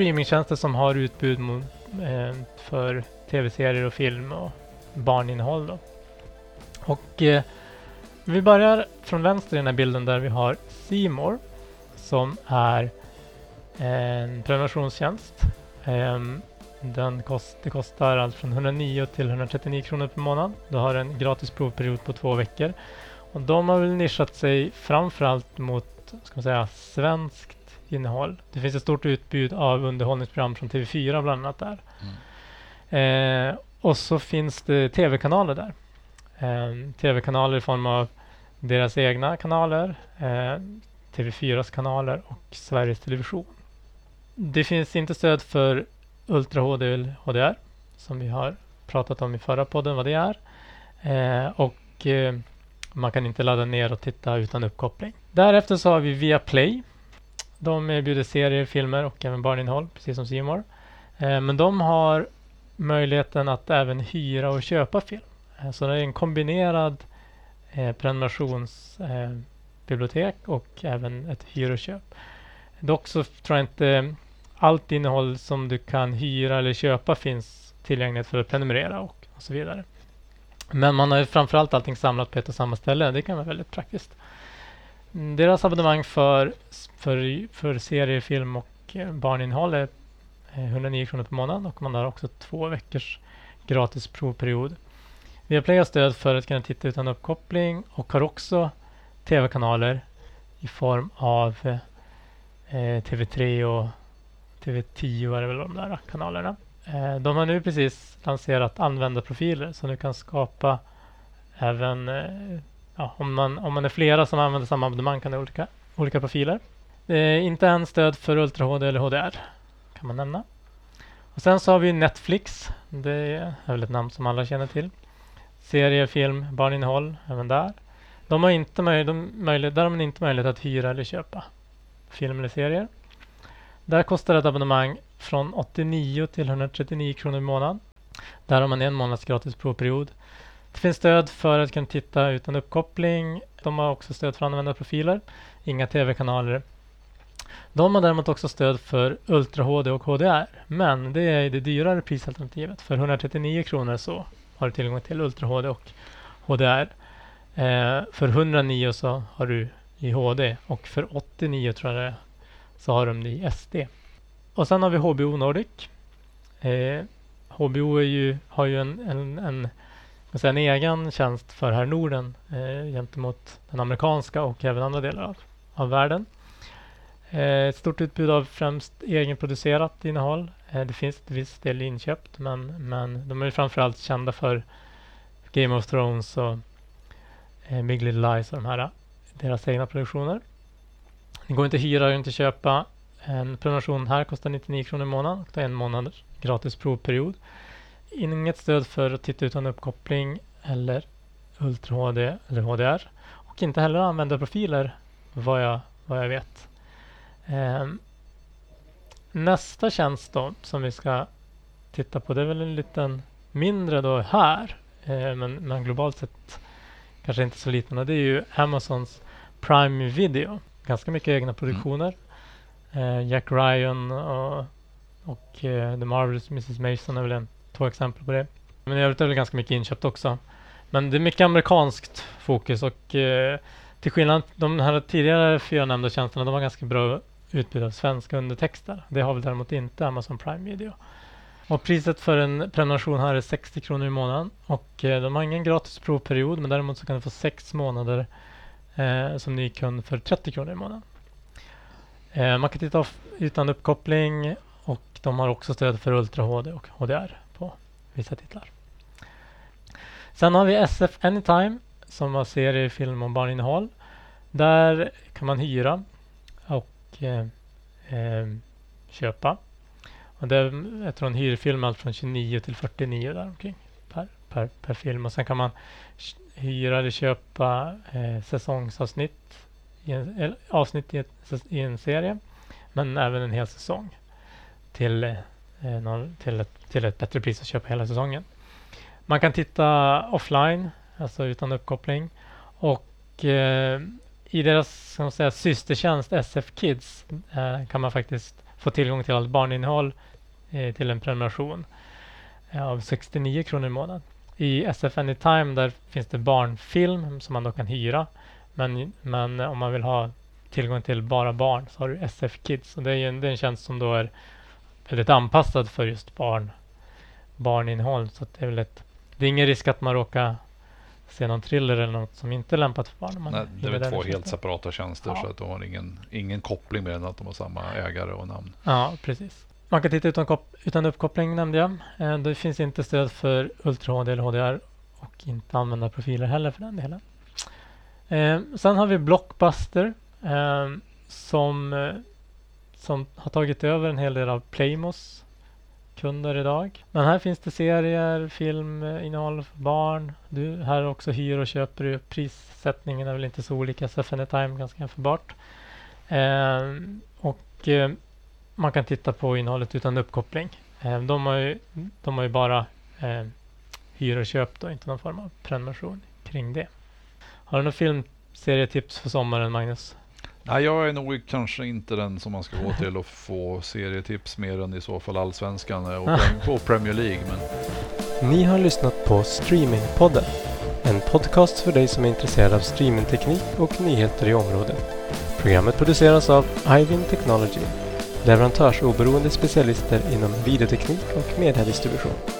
streamingtjänster som har utbud mot, eh, för tv-serier och film och barninnehåll. Då. Och eh, vi börjar från vänster i den här bilden där vi har Simor som är en prenumerationstjänst. Ehm, den kost, det kostar allt från 109 till 139 kronor per månad. Du har en gratis provperiod på två veckor. Och de har väl nischat sig framförallt mot ska man säga, svenskt innehåll. Det finns ett stort utbud av underhållningsprogram från TV4 bland annat där. Mm. Eh, och så finns det tv-kanaler där. Eh, tv-kanaler i form av deras egna kanaler, eh, TV4s kanaler och Sveriges Television. Det finns inte stöd för Ultra HD eller HDR som vi har pratat om i förra podden vad det är. Eh, och eh, man kan inte ladda ner och titta utan uppkoppling. Därefter så har vi Viaplay. De erbjuder serier, filmer och även barninnehåll precis som Simor. Eh, men de har möjligheten att även hyra och köpa film. Eh, så det är en kombinerad eh, prenumerationsbibliotek och även ett hyr och köp. Dock så tror jag inte allt innehåll som du kan hyra eller köpa finns tillgängligt för att prenumerera och, och så vidare. Men man har ju framförallt allting samlat på ett och samma ställe. Det kan vara väldigt praktiskt. Mm, deras abonnemang för, för, för serie, film och eh, barninnehåll är eh, 109 kronor per månad och man har också två veckors gratis provperiod. Viaplay har stöd för att kunna titta utan uppkoppling och har också tv-kanaler i form av eh, eh TV3 och TV10 är det väl de där kanalerna. Eh, de har nu precis lanserat användarprofiler så du kan skapa även eh, ja, om, man, om man är flera som använder samma abonnemang kan det olika, olika profiler. Det är inte än stöd för Ultra HD eller HDR kan man nämna. Och Sen så har vi Netflix. Det är väl ett namn som alla känner till. Serier, film, barninnehåll, även där. De har inte möj de möjlighet, där har man inte möjlighet att hyra eller köpa film eller serier. Där kostar ett abonnemang från 89 till 139 kronor i månaden. Där har man en månads gratis provperiod. Det finns stöd för att kunna titta utan uppkoppling. De har också stöd för användarprofiler. Inga tv-kanaler. De har däremot också stöd för Ultra HD och HDR. Men det är det dyrare prisalternativet. För 139 kronor så har du tillgång till Ultra HD och HDR. Eh, för 109 så har du i HD och för 89 tror jag det är så har de det i SD. Och sen har vi HBO Nordic. Eh, HBO är ju, har ju en, en, en, en egen tjänst för här Norden eh, gentemot den amerikanska och även andra delar av, av världen. Eh, ett stort utbud av främst egenproducerat innehåll. Eh, det finns till viss del inköpt men, men de är framförallt kända för Game of Thrones och eh, Big Little Lies och de här, deras egna produktioner. Det går inte att hyra och inte köpa. En prenumeration här kostar 99 kronor i månaden och det är en månad gratis provperiod. Inget stöd för att titta utan uppkoppling eller Ultra HD eller HDR. Och inte heller användarprofiler vad jag, vad jag vet. Eh, nästa tjänst då som vi ska titta på det är väl en liten mindre då här. Eh, men, men globalt sett kanske inte så liten och det är ju Amazons Prime Video ganska mycket egna produktioner. Mm. Jack Ryan och, och uh, The Marvelous Mrs Mason är väl en, två exempel på det. Men i övrigt är det ganska mycket inköpt också. Men det är mycket amerikanskt fokus och eh, till skillnad de här tidigare fyra nämnda tjänsterna, de har ganska bra utbud av svenska undertexter. Det har väl däremot inte Amazon Prime Video. Och priset för en prenumeration här är 60 kronor i månaden och eh, de har ingen gratis provperiod men däremot så kan du få sex månader eh, som ny kund för 30 kronor i månaden. Eh, man kan titta utan uppkoppling och de har också stöd för Ultra HD och HDR vissa titlar. Sen har vi SF Anytime som har seriefilm om barninnehåll. Där kan man hyra och eh, eh, köpa. Och det är, jag tror en hyrfilm allt från 29 till 49 där omkring per, per, per film. Och sen kan man hyra eller köpa eh, säsongsavsnitt i en, avsnitt i, ett, i, en serie. Men även en hel säsong till, eh, Eh, någon, till, ett, till ett bättre pris att köpa hela säsongen. Man kan titta offline, alltså utan uppkoppling. Och eh, i deras säga, systertjänst SF Kids eh, kan man faktiskt få tillgång till allt barninnehåll eh, till en prenumeration eh, av 69 kronor i månaden. I SF Anytime där finns det barnfilm som man då kan hyra. Men, men om man vill ha tillgång till bara barn så har du SF Kids. Och det är ju en, det är en tjänst som då är väldigt anpassad för just barn, barninnehåll. Så det är väl ett, det är ingen risk att man råkar se någon thriller eller något som inte är lämpat för barn. Nej, det är väl två helt separata tjänster ja. så att de har ingen, ingen koppling med än att de har samma ägare och namn. Ja, precis. Man kan titta utan, kop- utan uppkoppling nämnde jag. Eh, det finns inte stöd för Ultra HD eller HDR och inte användarprofiler heller för den delen. Eh, sen har vi Blockbuster eh, som, eh, som har tagit över en hel del av Playmos kunder idag. Men här finns det serier, filminnehåll eh, för barn. Du, här också hyr och köper du. Prissättningen är väl inte så olika. Sefene Time ganska jämförbart. Eh, och eh, man kan titta på innehållet utan uppkoppling. Eh, de, har ju, de har ju bara eh, hyr och köp då, inte någon form av prenumeration kring det. Har du några filmserietips för sommaren, Magnus? Nej, jag är nog kanske inte den som man ska gå till och få serietips mer än i så fall Allsvenskan och, och Premier League. Men... Ni har lyssnat på Streamingpodden. En podcast för dig som är intresserad av streamingteknik och nyheter i området. Programmet produceras av Ivin Technology, leverantörsoberoende specialister inom videoteknik och mediedistribution.